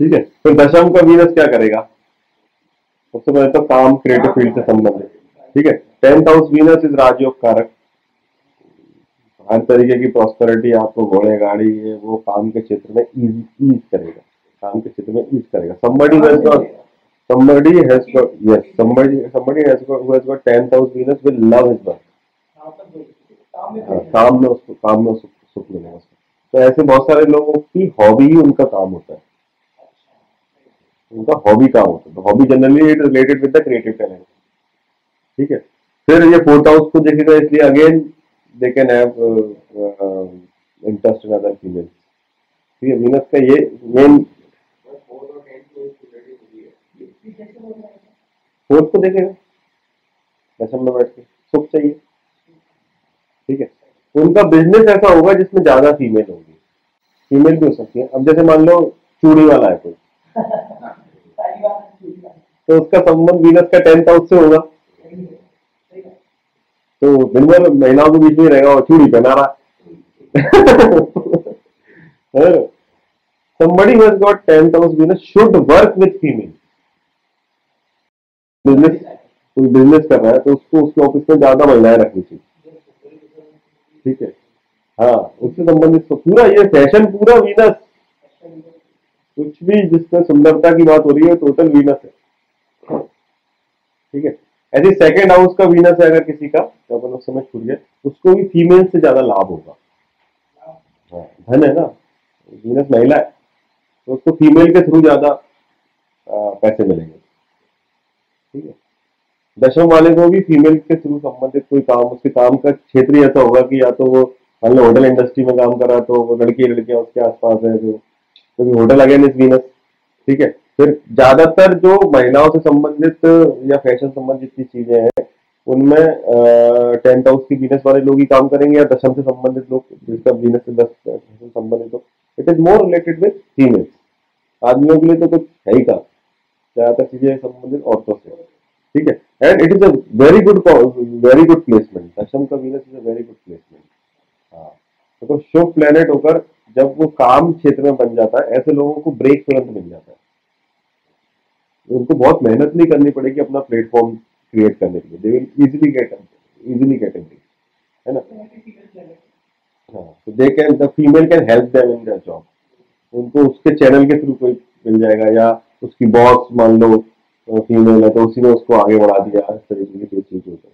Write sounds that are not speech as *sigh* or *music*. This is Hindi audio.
ठीक है? तो दशम का वीनस क्या करेगा? सबसे पहले तो काम क्रिएटिव फ़ील्ड से संबंधित ठीक है? टेंथ हाउस वीनस इज़ राजयोग कारक हर तरीके की प्रॉस्पेरिटी आपको घोड़े गाड़ी है वो काम के क्षेत्र में ईज ईज करेगा। काम के क्षेत्र में ईज करेगा। Somebody has got somebody has got yes somebody somebody has got who has got 10th house Venus will love his work. हाँ, काम में उसको काम में सुख मिलेगा उसको। तो ऐसे बहुत सारे लोगों की हॉबी ही उनका काम होता है। उनका हॉबी काम होता है? तो hobby generally it related with the creative talent ठीक है? फिर ये फोर्थ हाउस को देखेगा, इसलिए again they can have interest in other females ठीक है? वीनस का ये मेन फोर्थ को देखेगा। दशम में बैठ के सुख चाहिए। ठीक है? उनका बिज़नेस ऐसा होगा जिसमें ज़्यादा फीमेल होगी। फीमेल भी हो सकती है। अब जैसे मान लो चूड़ी वाला है कोई। तो उसका संबंध वीनस का टेंथ हाउस से होगा। तो दिन भर महिलाओं के बीच में रहेगा और चूड़ी पहना रहा *laughs* somebody who has got 10th house Venus should work with female business कोई बिज़नेस कर रहा है तो उसको उसके ऑफ़िस में ज़्यादा महिलाएँ रखनी चाहिए। ठीक है? हाँ उससे संबंधित तो पूरा ये फ़ैशन पूरा वीनस। कुछ भी जिसमें सुंदरता की बात हो रही है टोटल वीनस है। ठीक है? ऐसे सेकेंड हाउस का वीनस है अगर किसी का तो अपन उस समय छूट गया उसको भी फीमेल से ज़्यादा लाभ होगा। हाँ, धन है ना? वीनस महिला है तो उसको फीमेल के थ्रू ज़्यादा पैसे मिलेंगे। ठीक है? दशम वाले को भी फीमेल के थ्रू संबंधित कोई काम उसके काम का क्षेत्र ही ऐसा होगा कि या तो वो मान लो होटल इंडस्ट्री में काम कर रहा तो वो लड़की लड़कियाँ उसके आसपास है जो तो होटल अगेन इज़ वीनस ठीक है? फिर ज़्यादातर जो महिलाओं से संबंधित या फ़ैशन संबंधित जितनी चीज़ें हैं, उनमें टेंथ हाउस की बिज़नेस वाले लोग ही काम करेंगे या दशम से संबंधित लोग, जिसका बिज़नेस से दस संबंधित हो it is more related with females आदमियों के लिए तो कुछ है ही का ज़्यादातर चीज़ें संबंधित औरतों से। ठीक है? And it is a very good very good placement दशम का Venus is a very good placement हाँ। तो शुभ प्लेनेट होकर जब वो काम क्षेत्र में बन जाता है, ऐसे लोगों को ब्रेक तुरंत मिल जाता है। उनको बहुत मेहनत नहीं करनी पड़ेगी अपना प्लेटफॉर्म क्रिएट करने के लिए। They will easily get easily get entry है ना? हाँ तो they can the female can help them in their job उनको उसके चैनल के थ्रू कोई मिल जाएगा या उसकी बॉस मान लो फीमेल है तो उसी ने उसको आगे बढ़ा दिया, इस तरीके की चीज़ होता है